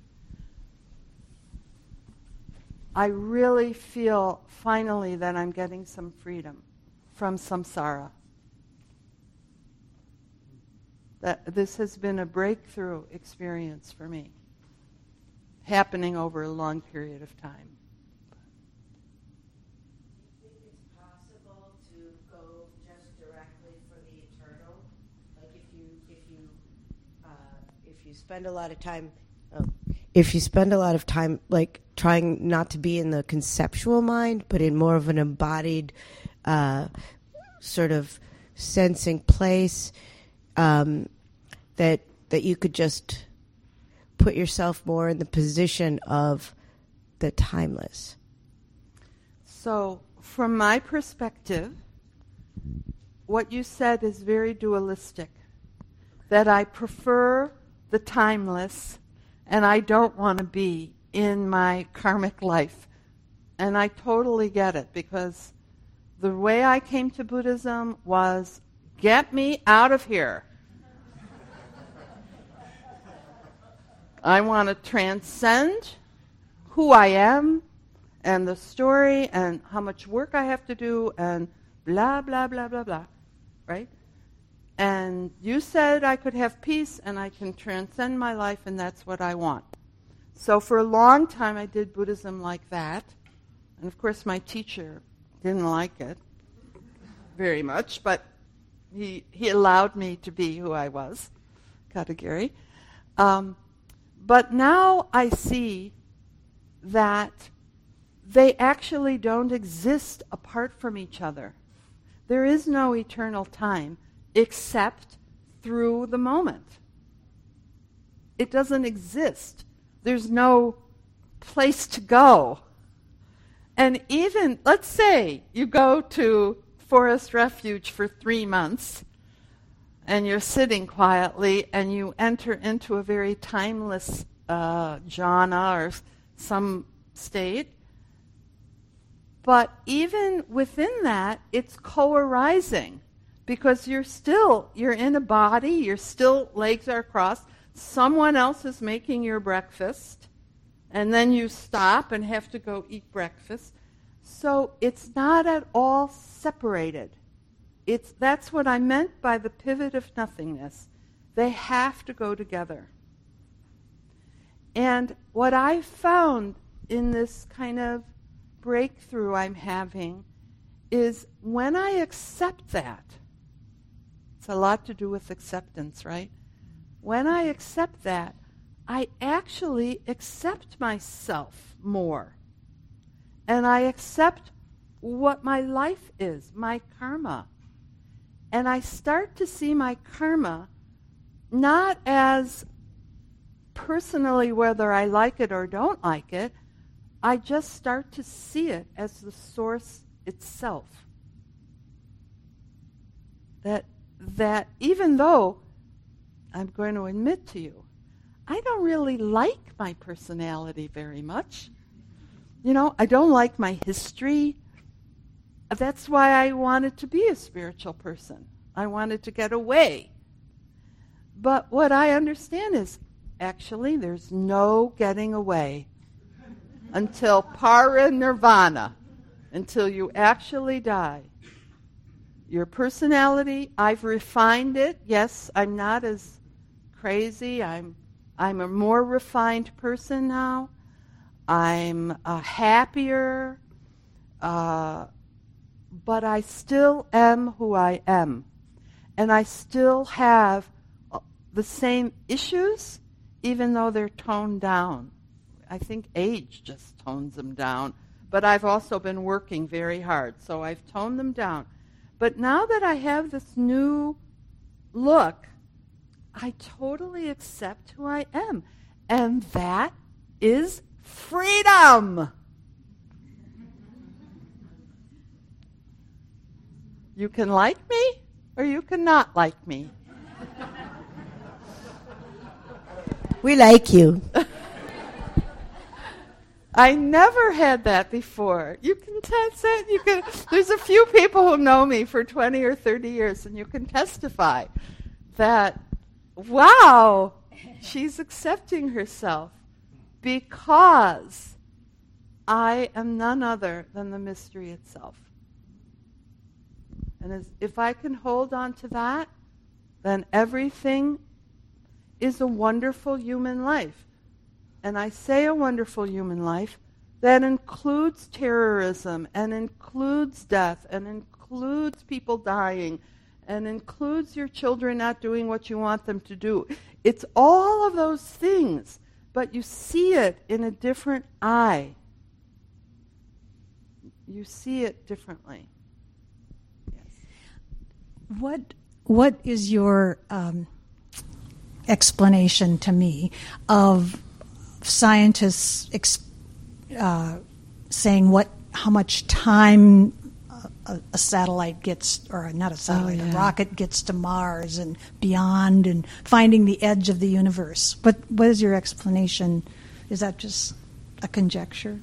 I really feel finally that I'm getting some freedom from samsara. That this has been a breakthrough experience for me, happening over a long period of time. Do you think it's possible to go just directly for the eternal? Like if you if you uh, if you spend a lot of time oh, if you spend a lot of time like trying not to be in the conceptual mind, but in more of an embodied uh, sort of sensing place, um, that that you could just put yourself more in the position of the timeless. So, from my perspective, what you said is very dualistic. That I prefer the timeless and I don't want to be in my karmic life. And I totally get it because the way I came to Buddhism was get me out of here. I want to transcend who I am and the story and how much work I have to do and blah, blah, blah, blah, blah. Right? And you said I could have peace and I can transcend my life, and that's what I want. So for a long time, I did Buddhism like that. And of course, my teacher didn't like it very much, but he, he allowed me to be who I was, Katagiri. Um, But now I see that they actually don't exist apart from each other. There is no eternal time except through the moment. It doesn't exist. There's no place to go. And even, let's say you go to Forest Refuge for three months and you're sitting quietly and you enter into a very timeless uh, jhana or some state. But even within that, it's co-arising because you're still you're in a body, you're still legs are crossed. Someone else is making your breakfast, and then you stop and have to go eat breakfast. So it's not at all separated. It's, that's what I meant by the pivot of nothingness. They have to go together. And what I found in this kind of breakthrough I'm having is when I accept that, it's a lot to do with acceptance, right? When I accept that, I actually accept myself more. And I accept what my life is, my karma. And I start to see my karma not as personally whether I like it or don't like it. I just start to see it as the source itself. That, that even though I'm going to admit to you, I don't really like my personality very much. You know, I don't like my history. That's why I wanted to be a spiritual person. I wanted to get away. But what I understand is actually there's no getting away until parinirvana, until you actually die. Your personality, I've refined it. Yes, I'm not as crazy. I'm I'm a more refined person now. I'm uh, happier. Uh, but I still am who I am. And I still have uh, the same issues, even though they're toned down. I think age just tones them down. But I've also been working very hard, so I've toned them down. But now that I have this new look, I totally accept who I am. And that is freedom. You can like me or you cannot like me. We like you. I never had that before. You can test it. You can. There's a few people who know me for 20 or 30 years, and you can testify that, wow, she's accepting herself because I am none other than the mystery itself. And as, if I can hold on to that, then everything is a wonderful human life. And I say a wonderful human life that includes terrorism and includes death and includes people dying and includes your children not doing what you want them to do. It's all of those things, but you see it in a different eye. You see it differently. Yes. What What is your um, explanation to me of scientists ex- uh, saying what how much time a, a, satellite gets, or not a satellite, oh, yeah. a rocket gets to Mars and beyond, and finding the edge of the universe. What what is your explanation? Is that just a conjecture?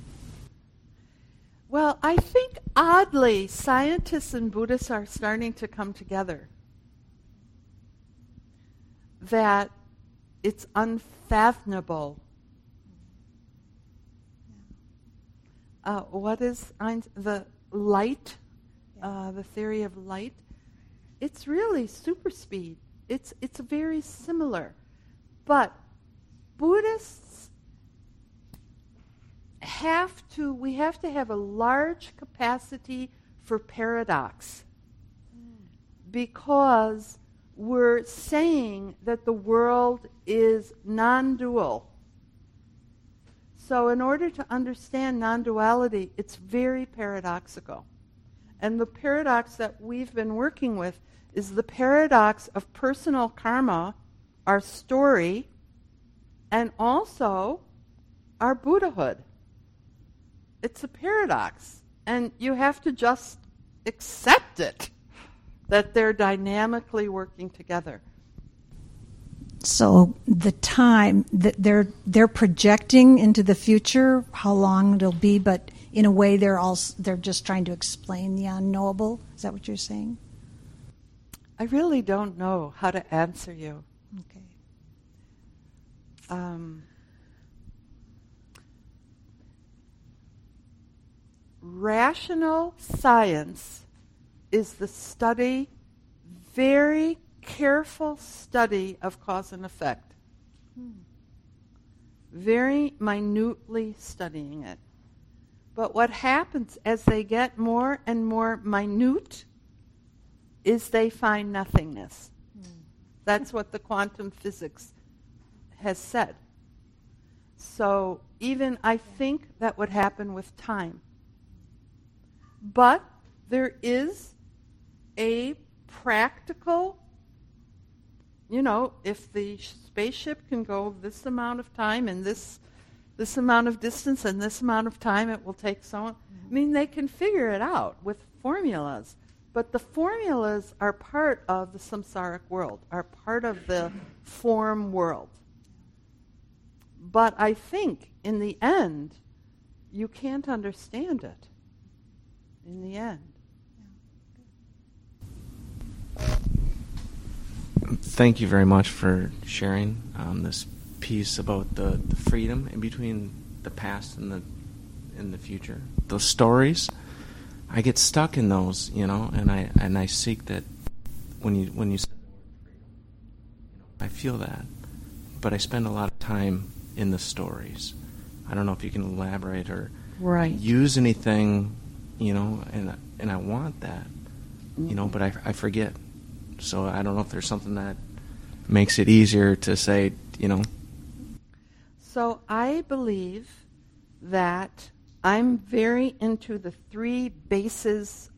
Well, I think oddly, scientists and Buddhists are starting to come together. That it's unfathomable uh, what is the light, uh, the theory of light? It's really super speed. It's, it's very similar. But Buddhists have to, we have to have a large capacity for paradox because we're saying that the world is non dual So, in order to understand non duality, it's very paradoxical. And the paradox that we've been working with is the paradox of personal karma, our story, and also our Buddhahood. It's a paradox. And you have to just accept it that they're dynamically working together. So the time that they're they're projecting into the future, how long it'll be, but in a way they're also they're just trying to explain the unknowable. Is that what you're saying? I really don't know how to answer you. Okay. Um, rational science is the study, very careful study of cause and effect. Very minutely studying it. But what happens as they get more and more minute is they find nothingness. That's what the quantum physics has said. So even I think that would happen with time. But there is a practical, you know, if the spaceship can go this amount of time and this this amount of distance and this amount of time it will take so I mean they can figure it out with formulas. But the formulas are part of the samsaric world, are part of the form world. But I think in the end, you can't understand it. In the end. Thank you very much for sharing um, this piece about the, the freedom in between the past and the in the future. Those stories, I get stuck in those, you know, and I and I seek that when you when you I feel that, but I spend a lot of time in the stories. I don't know if you can elaborate or Right. use anything, you know, and and I want that, you know, but I, I forget. So I don't know if there's something that makes it easier to say, you know, So I believe that I'm very into the three bases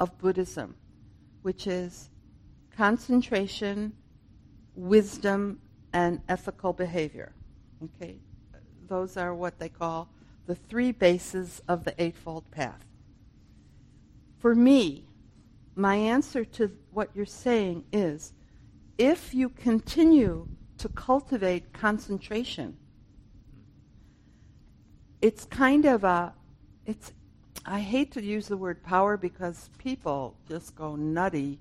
of Buddhism, which is concentration, wisdom, and ethical behavior. Okay? Those are what they call the three bases of the Eightfold Path. For me, my answer to what you're saying is if you continue to cultivate concentration, it's kind of a it's I hate to use the word power because people just go nutty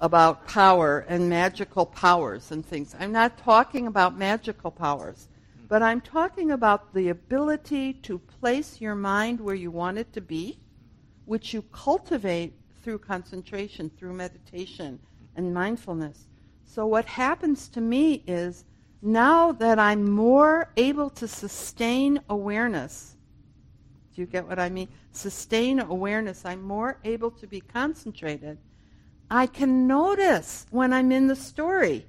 about power and magical powers and things. I'm not talking about magical powers, but I'm talking about the ability to place your mind where you want it to be, which you cultivate through concentration, through meditation and mindfulness. So what happens to me is now that I'm more able to sustain awareness, do you get what I mean? Sustain awareness, I'm more able to be concentrated. I can notice when I'm in the story.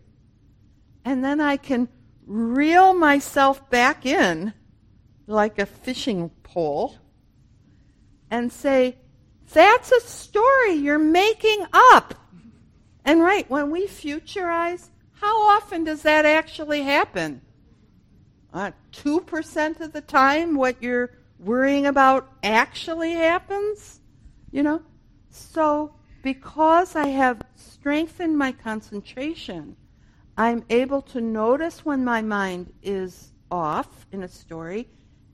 And then I can reel myself back in like a fishing pole and say, that's a story you're making up. And right, when we futurize, how often does that actually happen? Uh, 2% of the time, what you're worrying about actually happens? You know? So, because I have strengthened my concentration, I'm able to notice when my mind is off in a story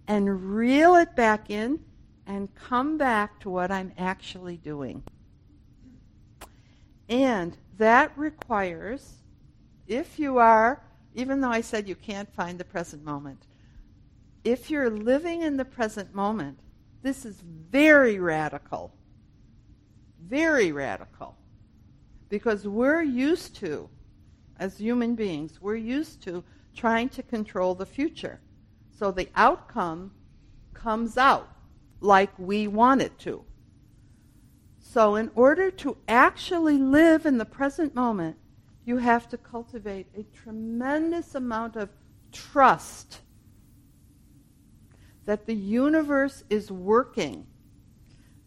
and reel it back in and come back to what I'm actually doing. And that requires, if you are, even though I said you can't find the present moment, if you're living in the present moment, this is very radical. Very radical. Because we're used to, as human beings, we're used to trying to control the future. So the outcome comes out like we want it to. So, in order to actually live in the present moment, you have to cultivate a tremendous amount of trust that the universe is working,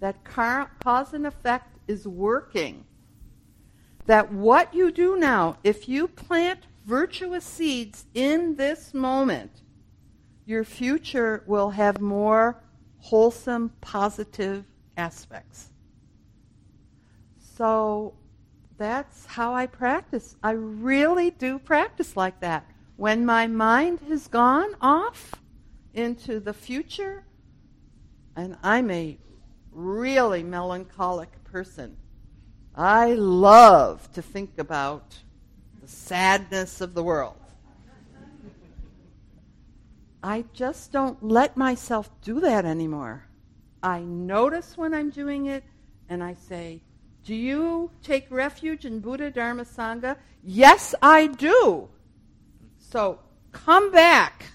that cause and effect is working, that what you do now, if you plant virtuous seeds in this moment, your future will have more wholesome, positive aspects. So that's how I practice. I really do practice like that. When my mind has gone off into the future, and I'm a really melancholic person, I love to think about the sadness of the world. I just don't let myself do that anymore. I notice when I'm doing it and I say, Do you take refuge in Buddha Dharma Sangha? Yes, I do. So come back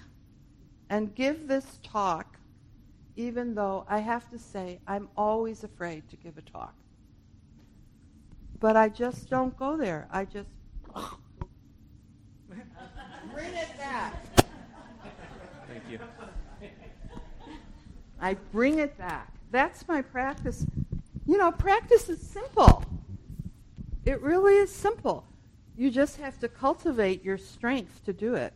and give this talk, even though I have to say I'm always afraid to give a talk. But I just don't go there. I just bring it back. Thank you. I bring it back. That's my practice. You know, practice is simple. It really is simple. You just have to cultivate your strength to do it.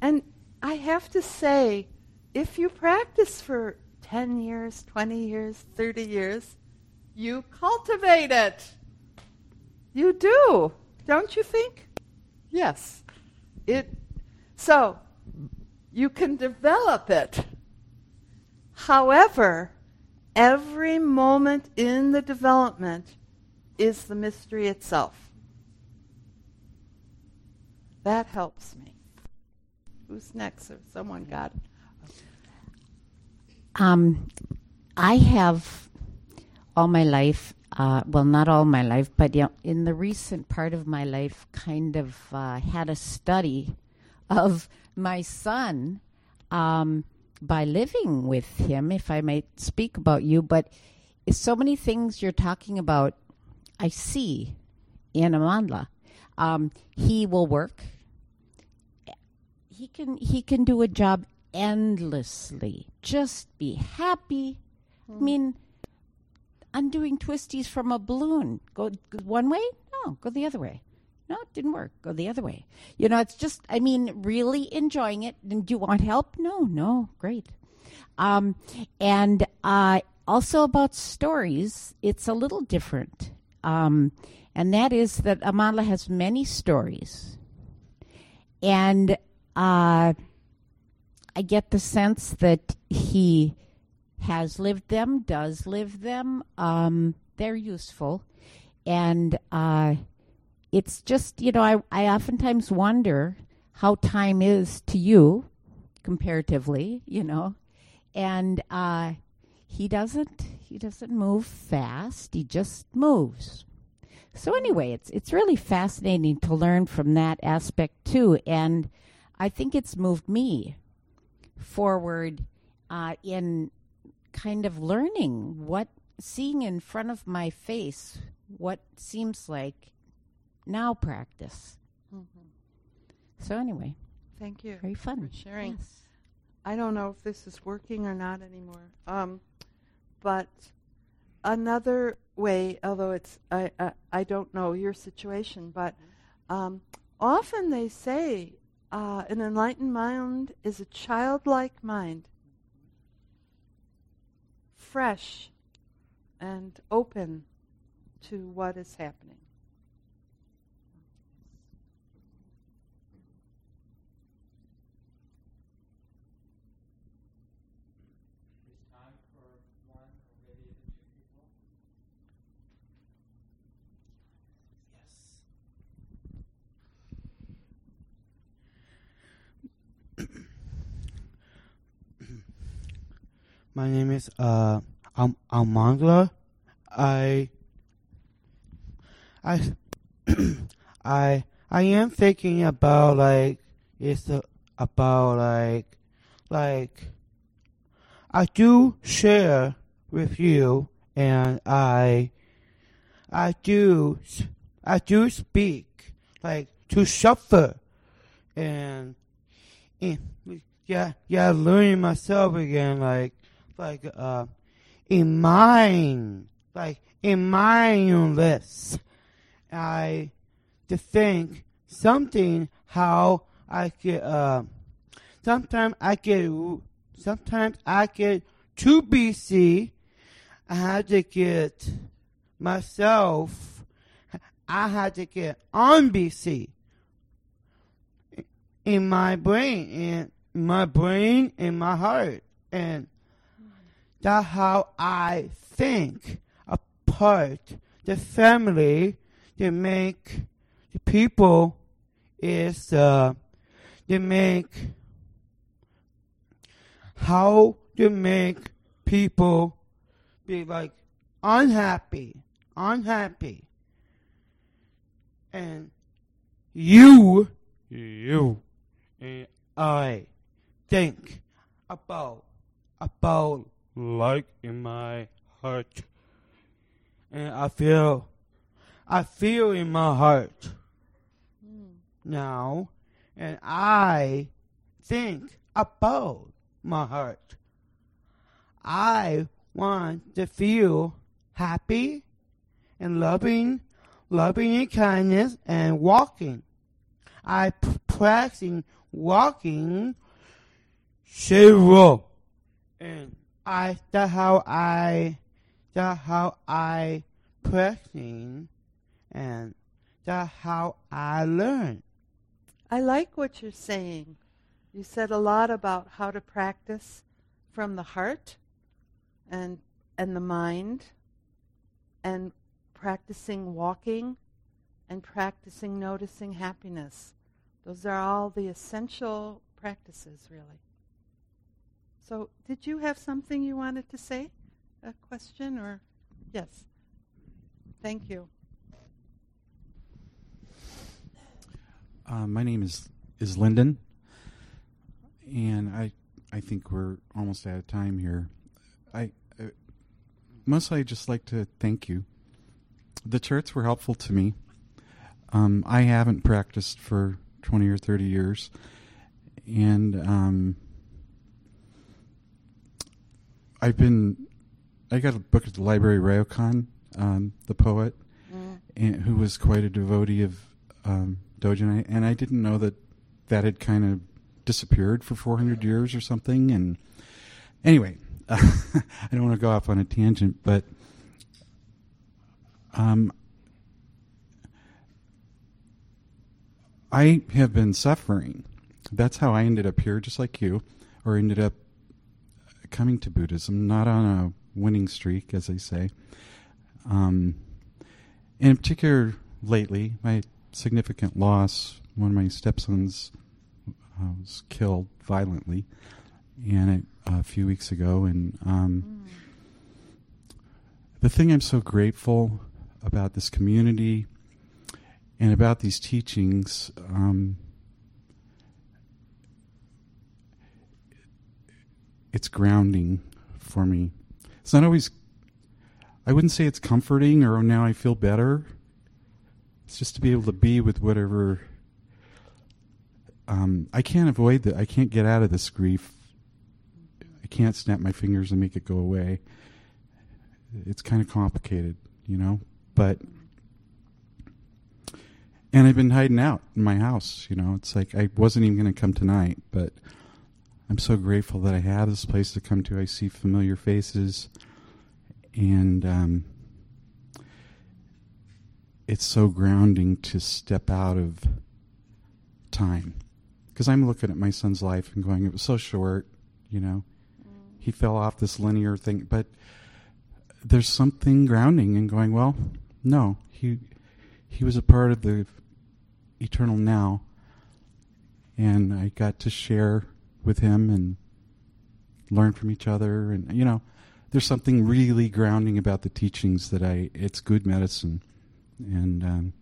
And I have to say, if you practice for 10 years, 20 years, 30 years, you cultivate it. You do, don't you think? Yes. It so you can develop it. However, every moment in the development is the mystery itself. That helps me. Who's next? Or someone got? Um, I have all my life, uh, well, not all my life, but you know, in the recent part of my life, kind of uh, had a study of my son um, by living with him, if I may speak about you. But so many things you're talking about, I see in Amandla. Um, he will work. He can he can do a job endlessly. Just be happy. I mean, undoing twisties from a balloon. Go, go one way? No, go the other way. No, it didn't work. Go the other way. You know, it's just, I mean, really enjoying it. And do you want help? No, no, great. Um, and uh, also about stories, it's a little different. Um, and that is that Amala has many stories. And uh, I get the sense that he has lived them, does live them. Um, they're useful. And uh, it's just, you know, I, I oftentimes wonder how time is to you comparatively, you know. And uh, he doesn't he doesn't move fast. He just moves. So anyway, it's it's really fascinating to learn from that aspect too, and I think it's moved me forward uh, in kind of learning what seeing in front of my face what seems like now practice. So anyway, Thank you. very fun. for sharing. Yes. I don't know if this is working or not anymore. Um, but another way, although it's I, I I don't know your situation, but um, often they say uh, an enlightened mind is a childlike mind, fresh and open to what is happening. My name is uh Am- Amandla. I I I I am thinking about like it's uh, about like like I do share with you and I I do I do speak like to suffer and and yeah, yeah, learning myself again, like, like, uh, in mind, like, in mindless. I, to think something how I get, uh, sometimes I get, sometimes I get too busy. I had to get myself, I had to get on BC in my brain, in my brain, in my heart. And that's how I think apart the family, to make the people is uh, they make how to make people be like unhappy, unhappy, and you, you, and I think about about like in my heart, and I feel, I feel in my heart hmm. now, and I think about my heart. I want to feel happy and loving, loving and kindness and walking. I p- practicing walking zero. And I that's how I that's how I practicing and that's how I learn. I like what you're saying. You said a lot about how to practice from the heart and and the mind and practicing walking and practicing noticing happiness. Those are all the essential practices really. So, did you have something you wanted to say? A question or yes. Thank you. Uh, my name is is Lyndon, and I I think we're almost out of time here. I, I mostly I just like to thank you. The charts were helpful to me. Um, I haven't practiced for twenty or thirty years, and um, I've been. I got a book at the library. Ryokan, um, the poet, and, who was quite a devotee of um, Dogen, and I didn't know that that had kind of disappeared for 400 years or something. And anyway, I don't want to go off on a tangent, but um, I have been suffering. That's how I ended up here, just like you, or ended up coming to Buddhism, not on a winning streak, as they say. Um, in particular, lately, my significant loss. One of my stepsons uh, was killed violently, and uh, a few weeks ago. And um, the thing I'm so grateful about this community and about these teachings. Um, it's grounding for me. It's not always. I wouldn't say it's comforting or now I feel better it's just to be able to be with whatever. Um, I can't avoid that. I can't get out of this grief. I can't snap my fingers and make it go away. It's kind of complicated, you know. But and I've been hiding out in my house. You know, it's like I wasn't even going to come tonight, but I'm so grateful that I have this place to come to. I see familiar faces, and um, it's so grounding to step out of time. Because I'm looking at my son's life and going, it was so short, you know. Mm. He fell off this linear thing. But there's something grounding and going, well, no, he he was a part of the eternal now. And I got to share with him and learn from each other. And, you know, there's something really grounding about the teachings that I, it's good medicine and um,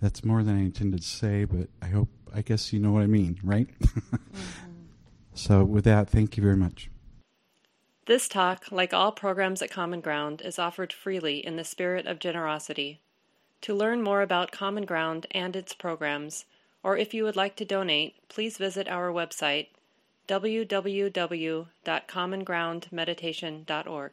that's more than I intended to say, but I hope, I guess you know what I mean, right? mm-hmm. So, with that, thank you very much. This talk, like all programs at Common Ground, is offered freely in the spirit of generosity. To learn more about Common Ground and its programs, or if you would like to donate, please visit our website www.commongroundmeditation.org.